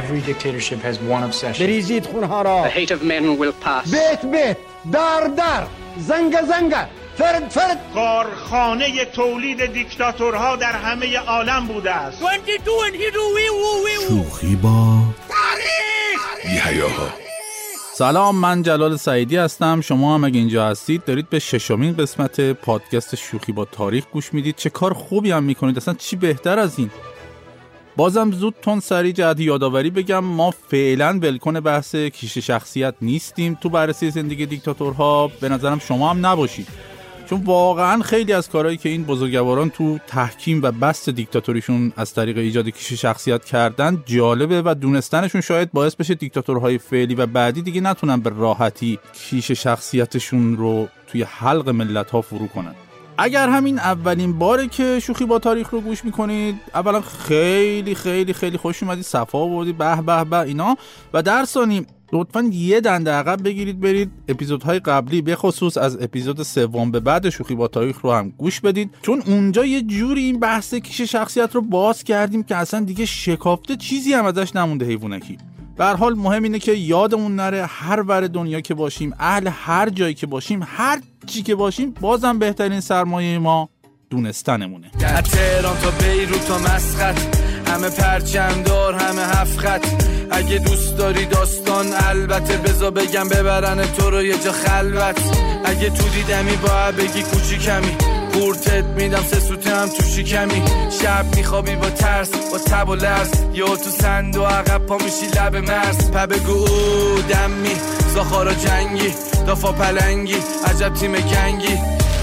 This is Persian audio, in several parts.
Every dictatorship has one obsession. بریزید خونها را. The hate of men will pass. بیت بیت در در. زنگ زنگ. فرد فرد. کارخانه تولید دیکتاتورها در همه عالم بوده است. شوخی با هیاها سلام من جلال سعیدی هستم. شما هم اگه اینجا هستید دارید به ششمین قسمت پادکست شوخی با تاریخ گوش می‌دید. چه کار خوبی هم می‌کنید. اصلا چی بهتر از این؟ بازم زود تون سری جهت یادآوری بگم ما فعلا ولکن بحث کیش شخصیت نیستیم تو بررسی زندگی دیکتاتورها. به نظرم شما هم نباشید. چون واقعا خیلی از کارهایی که این بزرگواران تو تحکیم و بست دیکتاتوریشون از طریق ایجاد کیش شخصیت کردن جالبه و دونستنشون شاید باعث بشه دیکتاتورهای فعلی و بعدی دیگه نتونن به راحتی کیش شخصیتشون رو توی حلق ملت ها فرو کنن. اگر همین اولین باره که شوخی با تاریخ رو گوش می‌کنید اولا خیلی خیلی خیلی خوش اومدید صفا آوردید به به به اینا. و در ثانی لطفا یه دنده عقب بگیرید برید اپیزودهای قبلی به خصوص از اپیزود سوم به بعد شوخی با تاریخ رو هم گوش بدید. چون اونجا یه جوری این بحث کیش شخصیت رو باز کردیم که اصلا دیگه شکافته چیزی هم ازش نمونده حیوانکی. به حال مهم اینه که یادمون نره هر ور دنیا که باشیم اهل هر جایی که باشیم هر چی که باشیم بازم بهترین سرمایه ما دونستنمونه. از تهران تا بیروت تا مسقط همه پرچم دار همه هفت اگه دوست داری داستان البته بزا بگم ببرن تو رو یه جا خلوت. اگه تو دیدمی با بگی کوچیکمی. قورتت میدم سه سوته هم تو شکمی. شب میخوابی با ترس با تب و لرز. یا تو سند و عقب پا میشی لب مرز. پا بگو دمی. زاخارا جنگی دافا پلنگی. عجب تیم گنگی.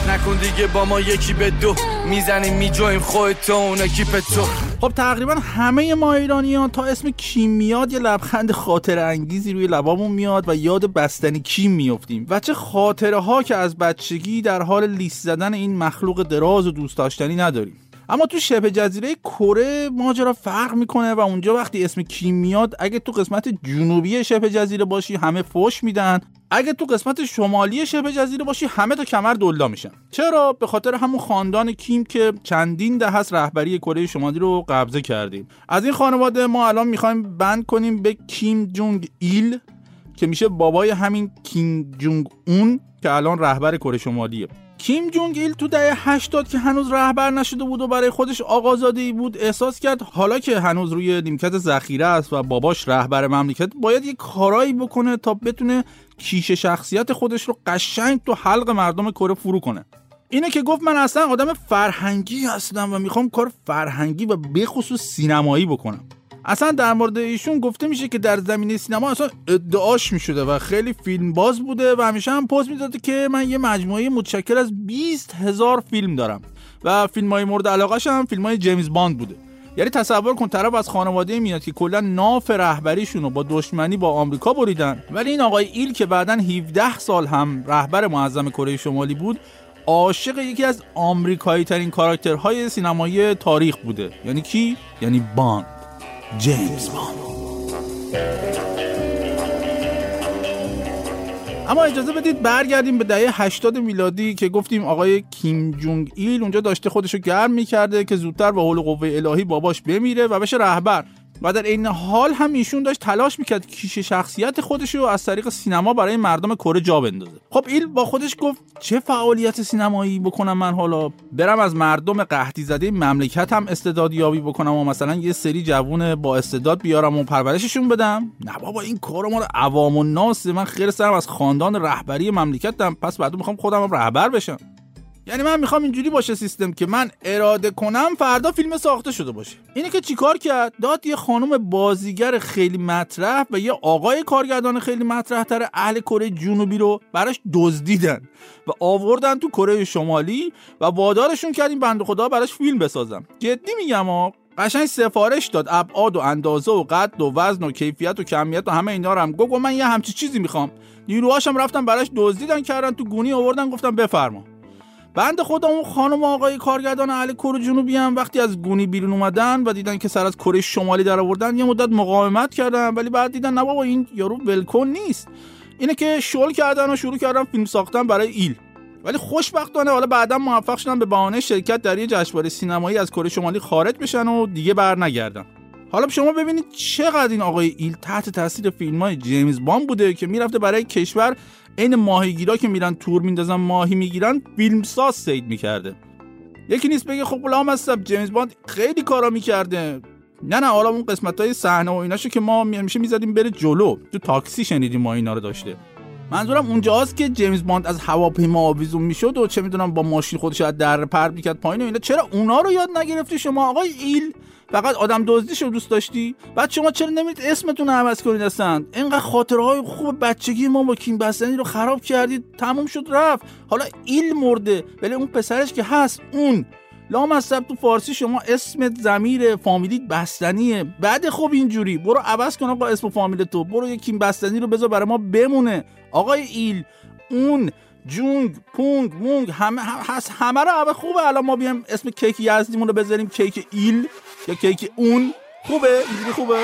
نکن دیگه با ما یکی به دو. می‌زنیم میجویم خودت اون اکیپ تو. خب تقریبا همه ما ایرانیان تا اسم کیم میاد یه لبخند خاطر انگیزی روی لبامون میاد و یاد بستنی کیم میفتیم و چه خاطره ها که از بچگی در حال لیست زدن این مخلوق دراز و دوست داشتنی نداریم. اما تو شبه جزیره کره ماجرا فرق می‌کنه و اونجا وقتی اسم کیم میاد اگه تو قسمت جنوبی شبه جزیره باشی همه فوش میدن. اگه تو قسمت شمالی شبه جزیره باشی همه تا کمر دلا میشن. چرا؟ به خاطر همون خاندان کیم که چندین ده هست رهبری کره شمالی رو قبضه کردیم. از این خانواده ما الان می‌خوایم بند کنیم به کیم جونگ ایل که میشه بابای همین کیم جونگ اون که الان رهبر کره شمالیه. کیم جونگ ایل تو دهه 80 که هنوز رهبر نشده بود و برای خودش آقازاده ای بود احساس کرد حالا که هنوز روی نیمکت ذخیره است و باباش رهبر مملکت باید یه کارایی بکنه تا بتونه کیش شخصیت خودش رو قشنگ تو حلق مردم کره فرو کنه. اینه که گفت من اصلا آدم فرهنگی هستم و می‌خوام کار فرهنگی و بخصوص سینمایی بکنم. اصلا در مورد ایشون گفته میشه که در زمینه سینما اصلا ادعاش می‌شده و خیلی فیلم باز بوده و همیشه هم پست می‌داده که من یه مجموعه متشکل از 20 هزار فیلم دارم و فیلم های مورد علاقه هم فیلم های جیمز باند بوده. یعنی تصور کن طرف از خانواده میاد که کلا ناف رهبریشون رو با دشمنی با آمریکا بریدن. ولی این آقای ایل که بعدا 17 سال هم رهبر معظم کره شمالی بود عاشق یکی از آمریکایی ترین کاراکترهای سینمایی تاریخ بوده. یعنی کی؟ یعنی باند. جیمز باند اما اجازه بدید برگردیم به دهه 80 میلادی که گفتیم آقای کیم جونگ ایل اونجا داشته خودشو گرم می‌کرده که زودتر با حول قوه الهی باباش بمیره و بشه رهبر. و در این حال هم ایشون داشت تلاش می‌کرد کیش شخصیت خودش رو از طریق سینما برای مردم کره جا بندازه. خب ایل با خودش گفت چه فعالیت سینمایی بکنم من حالا؟ برم از مردم قحطی زده مملکت هم استعداد یابی بکنم و مثلا یه سری جوون با استعداد بیارم و پرورششون بدم؟ نه بابا این کار مال عوام و ناس من خیر سرم از خاندان رهبری مملکتم. پس بعد می‌خوام خودم رهبر بشم. یعنی من می‌خوام اینجوری باشه سیستم که من اراده کنم فردا فیلم ساخته شده باشه. اینه که چیکار کرد؟ داد یه خانم بازیگر خیلی مطرح و یه آقای کارگردان خیلی مطرح تر اهل کره جنوبی رو براش دزدیدن و آوردن تو کره شمالی و وادارشون کردیم بنده خدا براش فیلم بسازم. جدی میگم آقا قشنگ سفارش داد. ابعاد و اندازه و قد و وزن و کیفیت و کمیت و همه اینا رو هم. گفت من یه همچی چیزی می‌خوام. نیروهاشم رفتن براش دزدیدن کردن تو گونی آوردن گفتم بفرما. بند خودم اون خانم آقای کارگردان اهل کره جنوبی هم وقتی از گونی بیرون اومدن و دیدن که سر از کره شمالی در آوردن یه مدت مقاومت کردن ولی بعد دیدن نه بابا این یارو ولکن نیست. اینه که شل کردن و شروع کردن فیلم ساختن برای ایل. ولی خوشبختانه حالا بعدا موفق شدن به بهانه شرکت در یه جشنواره سینمایی از کره شمالی خارج بشن و دیگه بر نگردن. حالا شما ببینید چقدر این آقای ایل تحت تاثیر فیلم های جیمز بان بوده که می‌رفته برای کشور عین ماهیگیرا که میرن تور میندازن ماهی می‌گیرن فیلمساز صید می‌کرده. یکی نیست بگه خب غلام هستم جیمز باند خیلی کارا می‌کرده. نه نه حالا اون قسمت های صحنه و ایناشو که ما میشه می‌زدیم بره جلو. تو تاکسی شنیدیم ما اینا رو داشته. منظورم اونجاست که جیمز باند از هواپیما آویزون می‌شد و چه می‌دونم با ماشین خودش از دره پرت می‌کرد پایین و اینا. چرا اونا رو یاد نگرفتی شما؟ آقای ایل فقط آدم دزدیش رو دوست داشتی؟ بعد شما چرا نمیرید اسمتون رو عوض کنید اصلا؟ اینقدر خاطره های خوب بچگی ما با کیم بستنی رو خراب کردید تموم شد رفت. حالا ایل مرده ولی اون پسرش که هست اون. لامصب تو فارسی شما اسمت زمیر فامیلیت بستنیه. بعد خب اینجوری برو عوض کن با اسم فامیل تو. برو یه کیم بستنی رو بذار برای ما بمونه. آقای ایل اون جونگ پونگ مونگ همه هست همه رو همه خوبه الان ما بیایم اسم کیک یزدیمون رو بذاریم کیک ایل یا کیک اون. خوبه؟ اینجوری خوبه؟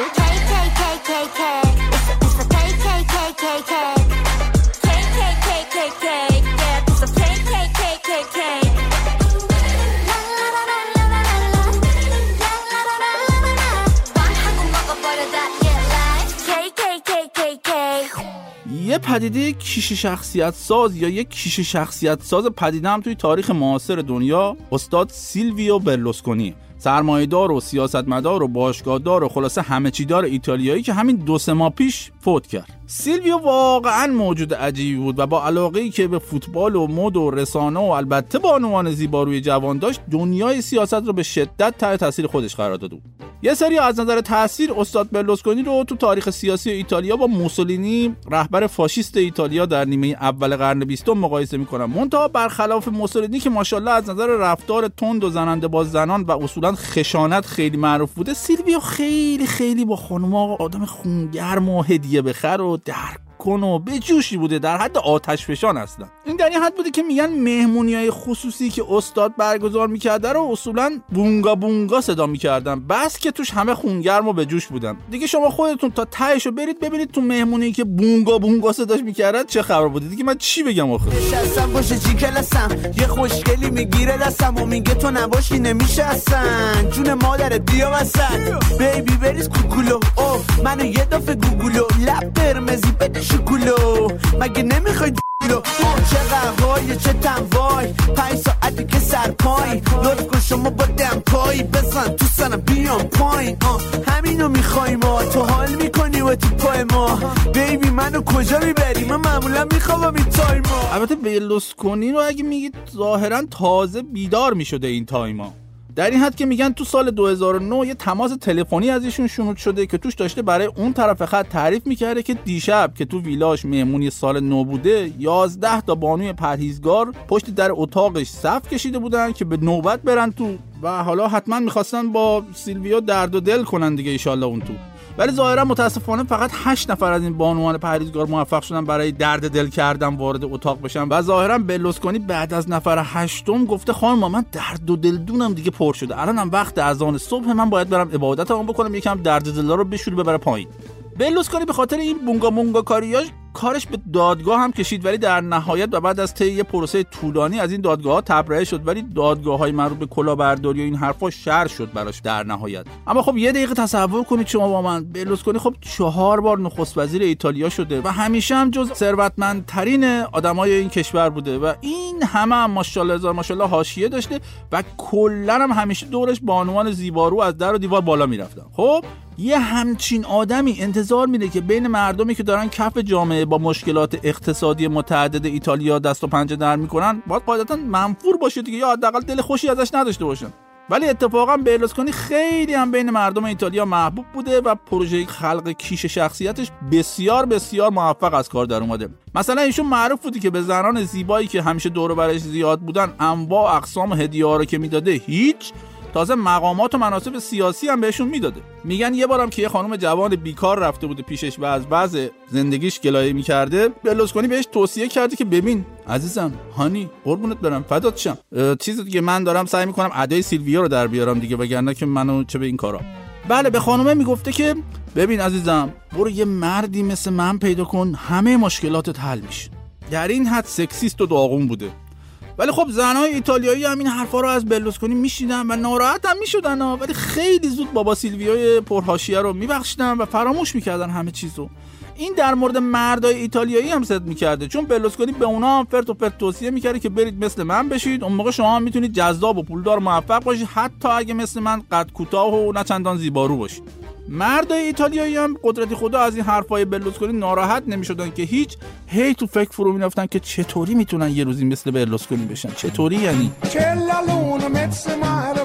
یه پدیده کیش شخصیت ساز یا یه کیش شخصیت ساز پدیده هم توی تاریخ معاصر دنیا استاد سیلویو برلوسکونی. سرمایه‌دار و سیاستمدار و باشگاهدار و خلاصه همه چی‌دار ایتالیایی که همین دو سه ماه پیش فوت کرد. سیلویو واقعا موجود عجیبی بود و با علاقه ای که به فوتبال و مد و رسانه و البته بانوان زیبا روی جوان داشت دنیای سیاست رو به شدت تحت تاثیر خودش قرار داده بود یه سری از نظر تاثیر استاد برلوسکونی رو تو تاریخ سیاسی ایتالیا با موسولینی رهبر فاشیست ایتالیا در نیمه اول قرن بیستم مقایسه می‌کنن. منتها برخلاف موسولینی که ماشاءالله از نظر رفتار تند و زننده با زنان و اصولا خشونت خیلی معروف بوده. سیلویو خیلی خیلی با خانوما آدم خونگرم و هدیه بخر و درک کن و به بوده. در حد آتش فشان هستن این در این حد بوده که میگن مهمونی های خصوصی که استاد برگزار می‌کرده رو اصولا بونگا بونگا صدا می‌کردن. بس که توش همه خونگرم و به جوش بودن. دیگه شما خودتون تا تهشو برید ببینید تو مهمونی که بونگا بونگا صداش می‌کردن چه خبر بوده. دیگه من چی بگم آخه؟ نشستم باشه چی کلسم یه خوشگلی می‌گیره دستم و میگه تو نباشی نمیشه اصلا. جون مادر بیا وسط. بیبی بریز کوکولو؟ او منو یه دفعه گوگولو. لب قرمزی بده شکولو. مگه نمی‌خوای چه تنوای پنج ساعتی که سر پای. لطف کن شما با دم پایی بزن تو سنم بیام پایین. همینو می‌خوای ما تو حال می‌کنی و تو پای ما. بیبی منو کجا می‌بری؟ من معمولا می‌خوام این تایما البته برلوسکونی رو اگه میگید ظاهرا تازه بیدار می‌شده این تایما. در این حد که میگن تو سال 2009 یه تماس تلفنی از ایشون شنود شده که توش داشته برای اون طرف خط تعریف می‌کرده که دیشب که تو ویلاش مهمونی سال نو بوده 11 تا بانوی پرهیزگار پشت در اتاقش صف کشیده بودن که به نوبت برن تو و حالا حتما می‌خواستن با سیلویا درد و دل کنن دیگه ایشالله اون تو. ولی ظاهرا متاسفانه فقط 8 نفر از این بانوان پریزگار موفق شدن برای درد دل کردن وارد اتاق بشن. و ظاهرا بلوسکونی بعد از نفر هشتم گفته خانم من درد و دلدونم دیگه پر شده. الانم وقت اذان صبح من باید برم عبادتم بکنم یکم درد دل رو بشوره ببره پایین. بلوسکونی به خاطر این بونگا مونگا کاریاش کارش به دادگاه هم کشید ولی در نهایت و بعد از طی یه پروسه طولانی از این دادگاه ها تبرئه شد ولی دادگاه های مربوط به کلاهبرداری و این حرفا شر شد براش در نهایت. اما خب یه دقیقه تصور کنید شما با من برلوسکونی خب چهار بار نخست وزیر ایتالیا شده و همیشه هم جز ثروتمندترین آدمای این کشور بوده و این همه هم ماشاءالله ماشاءالله حاشیه داشته و کلا هم همیشه دورش بانوان زیبارو از در و دیوار بالا می‌رفتن. خب یه همچین آدمی انتظار میده که بین مردمی که دارن کف جامعه با مشکلات اقتصادی متعدد ایتالیا دست و پنجه در می‌کنن باید قاعدتا منفور باشه دیگه یا حداقل دل خوشی ازش نداشته باشن. ولی اتفاقا برلوسکونی خیلی هم بین مردم ایتالیا محبوب بوده و پروژه خلق کیش شخصیتش بسیار بسیار موفق از کار در اومده. مثلا ایشون معروف بودی که به زنان زیبایی که همیشه دور برش زیاد بودن انواع اقسام هدیه ها رو که می‌داده هیچ تازه مقامات و مناسب سیاسی هم بهشون می‌داده. میگن یه بارم که یه خانم جوان بیکار رفته بوده پیشش و از بعض زندگیش گلایه می‌کرده بلوسکونی بهش توصیه کرده که ببین عزیزم هانی قربونت برم فدات شم. چیزی دیگه من دارم سعی می‌کنم ادای سیلویا رو در بیارم دیگه وگرنه که منو چه به این کارا. بله به خانومه می‌گفته که ببین عزیزم برو یه مردی مثل من پیدا کن همه مشکلاتت حل میشه. در این حد سکسیست و داغون بوده. ولی خب زنهای ایتالیایی هم این حرفا رو از برلوسکونی میشیدن و ناراحت هم می‌شدن ولی خیلی زود بابا سیلویای پرهاشیه رو میبخشیدن و فراموش می‌کردن همه چیزو. این در مورد مردای ایتالیایی هم صد می‌کرده. چون برلوسکونی به اونا هم فرت و فرت توصیه می‌کرده که برید مثل من بشید. اون موقع شما هم می‌تونید جذاب و پولدار موفق باشید. حتی اگه مثل من قد کوتاه و نه چندان زیبارو باشید. مردای ایتالیایی هم قدرت خدا از این حرفای برلوسکونی ناراحت نمی‌شدن که هیچ هی تو فکر فرو می‌رفتن که چطوری می‌تونن یه روزی مثل برلوسکونی بشن. چطوری یعنی؟ Mezzo mare,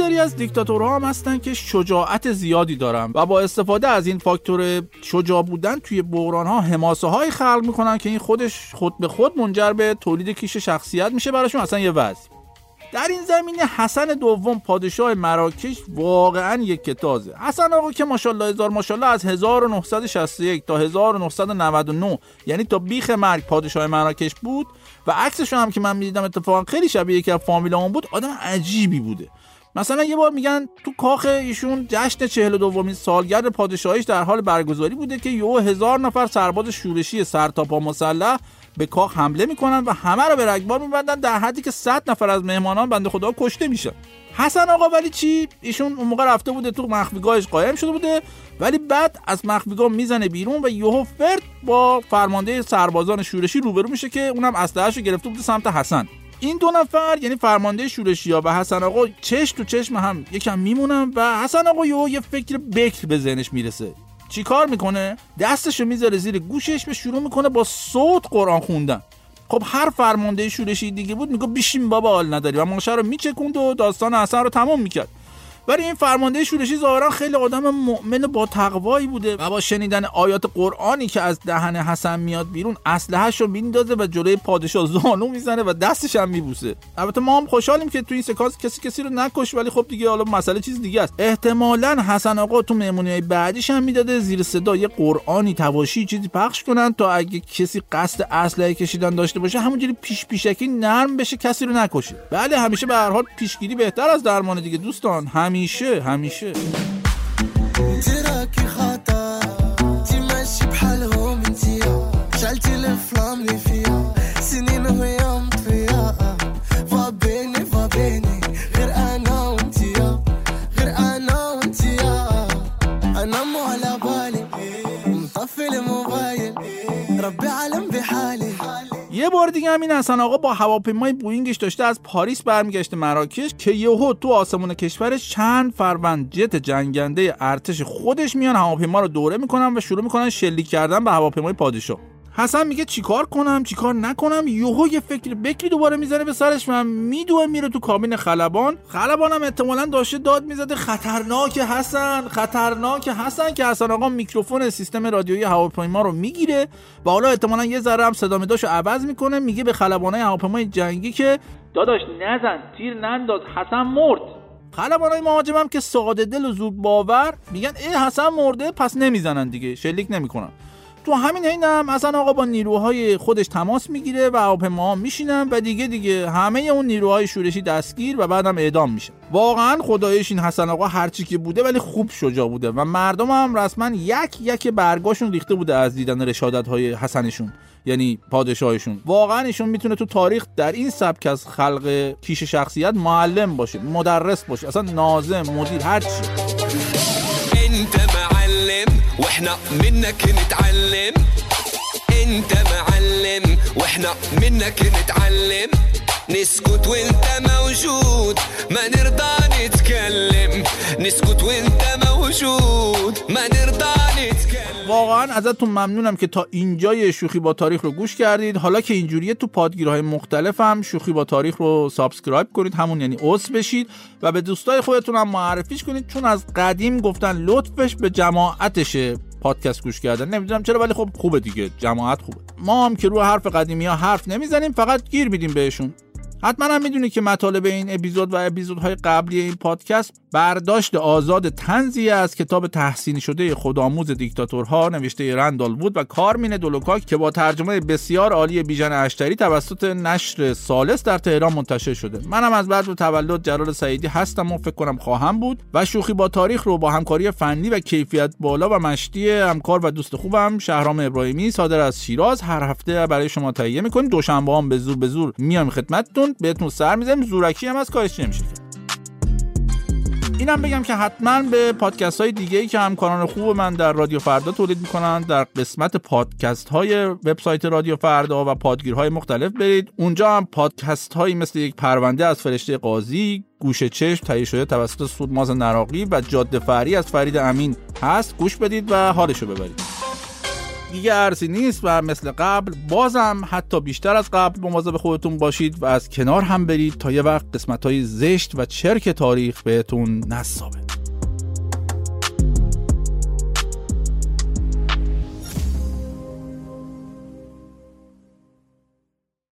سری از دیکتاتورها هم هستن که شجاعت زیادی دارن و با استفاده از این فاکتور شجاع بودن توی بحران ها حماسه های خلق می‌کنن که این خودش خود به خود منجر به تولید کیش شخصیت میشه براشون اصلا یه وضع. در این زمینه حسن دوم پادشاه مراکش واقعا یک کتازه. حسن آقا که ماشاءالله هزار ماشاءالله از 1961 تا 1999 یعنی تا بیخ مرگ پادشاه مراکش بود و عکسش هم که من می‌دیدم اتفاقا خیلی شبیه یکی از فامیلامون بود آدم عجیبی بوده. مثلا یه بار میگن تو کاخ ایشون جشن 42 سالگرد پادشاهیش در حال برگزاری بوده که یهو هزار نفر سرباز شورشی سرتاپا مسلح به کاخ حمله می‌کنن و همه رو به رگبار میبندن در حدی که 100 نفر از مهمانان بنده خدا کشته میشن. حسن آقا ولی چی؟ ایشون اون موقع رفته بوده تو مخفیگاهش قایم شده بوده ولی بعد از مخفیگاه می‌زنه بیرون و یهو فرد با فرمانده سربازان شورشی روبرو میشه که اونم اسلحه‌اش رو گرفته بوده سمت حسن. این دو نفر یعنی فرمانده شورشی ها و حسن آقا چش تو چشم هم یکم میمونن و حسن آقا یه فکر بکر به ذهنش می‌رسه. چیکار می‌کنه؟ دستشو می‌ذاره زیر گوشش به شروع می‌کنه با صوت قرآن خوندن. خب هر فرمانده شورشی دیگه بود میگه بیشین بابا حال نداری و ماشه رو میچکوند و داستان حسن رو تمام می‌کرد. ولی این فرمانده شورشی ظاهرا خیلی آدم مؤمن با تقوایی بوده و با شنیدن آیات قرآنی که از دهن حسن میاد بیرون اسلحه‌ش رو میندازه و جلوی پادشاه زانو می‌زنه و دستش هم میبوسه. البته ما هم خوشحالیم که تو این سکانس کسی کسی رو نکش ولی خب دیگه حالا مسئله چیز دیگه است. احتمالا حسن آقا تو مهمونی بعدیش هم می‌داده زیر صدا یه قرآنی تواشی چیزی پخش کنن تا اگه کسی قصد اسلحه کشیدن داشته باشه همونجوری پیش پیشکی نرم بشه کسی رو نکشه. بله همیشه به هر حال پیشگیری بهتر از درمان دیگه دوستان. همیشه همیشه. تراكي خطا تمشي بحالهم اللي سنين فابيني فابيني غير أنا غير أنا أنا مو على بالي مطفي الموبايل ربي عالم بحالي یه بار دیگه هم این حسن آقا با هواپیمای بوینگش داشته از پاریس برمیگشته مراکش که یهو تو آسمون کشورش چند فروند جت جنگنده ارتش خودش میان هواپیما رو دوره می‌کنن و شروع می‌کنن شلیک کردن به هواپیمای پادشاه. حسن میگه چیکار کنم چیکار نکنم؟ یهو یه فکر بکری دوباره می‌زنه به سرش و میدوه میره تو کابین خلبان. خلبان هم احتمالا داشته داد می‌زده. خطرناک حسن خطرناک حسن که حسن آقا میکروفون سیستم رادیویی هواپیما رو می‌گیره و حالا احتمالا یه ذره هم صدا مداشو عوض می‌کنه. میگه به خلبانای هواپیمای جنگی که داداش نزن. تیر ننداز. حسن مرد. خلبانای مهاجم هم که ساده دل و زود باور میگن ای حسن مرده پس نمی‌زنن دیگه. شلیک نمی‌کنن. تو همین حین هم حسن آقا با نیروهای خودش تماس می‌گیره و هواپیماها میشینن و دیگه دیگه همه اون نیروهای شورشی دستگیر و بعدم اعدام میشه. واقعا خدایش این حسن آقا هرچی که بوده ولی خوب شجاع بوده و مردم هم رسما یک یک برگاشون ریخته بوده از دیدن رشادت های حسنشون یعنی پادشاهشون. واقعا ایشون می‌تونه تو تاریخ در این سبک از خلق کیش شخصیت معلم باشه مدرس باشه اصلا ناظم مدیر هر چی. انت معلم وإحنا منك نتعلم. انت معلم وإحنا منك نتعلم. نسكت وانت موجود ما نرضى نتكلم. نسكت وانت موجود ما نرضى نتكلم. واقعا ازتون ممنونم که تا اینجای شوخی با تاریخ رو گوش کردید. حالا که اینجوریه تو پادگیرهای مختلف هم شوخی با تاریخ رو subscribe کنید همون یعنی عضو بشید و به دوستای خودتون هم معرفیش کنید چون از قدیم گفتن لطفش به جماعتشه پادکست گوش کردن. نمی‌دونم چرا ولی خب خوبه دیگه جماعت خوبه. ما هم که رو حرف قدیمی ها حرف نمی‌زنیم فقط گیر میدیم بهشون. حتما هم می‌دونید که مطالب این اپیزود و اپیزودهای قبلی این پادکست برداشت آزاد طنزی از کتاب تحسین شده خودآموز دیکتاتورها نوشته رندل وود و کارمینه دلوکا که با ترجمه بسیار عالی بیژن اشتری توسط نشر ثالث در تهران منتشر شده. منم از بدو تولد جلال سعیدی هستم و فکر کنم خواهم بود و شوخی با تاریخ رو با همکاری فنی و کیفیت بالا و مشتی همکار و دوست خوبم شهرام ابراهیمی صادر از شیراز. هر هفته برای شما تهیه می‌کنیم. دوشنبه هم به زور به زور میام خدمتتون. بهتون سر می‌زنیم زورکی هم از کارش نمیشه اینم بگم که حتما به پادکست های دیگه ای که همکاران خوب من در رادیو فردا تولید می‌کنن در قسمت پادکست های وبسایت رادیو فردا و پادگیرهای مختلف برید. اونجا هم پادکست هایی مثل یک پرونده از فرشته قاضی گوشه چشم تهیه شده توسط سودماز نراقی و جاده فری از فرید امین هست. گوش بدید و حالشو ببرید. دیگه ارزی نیست و مثل قبل بازم حتی بیشتر از قبل مواظب خودتون باشید و از کنار هم برید تا یه وقت قسمت های زشت و چرک تاریخ بهتون نصابه.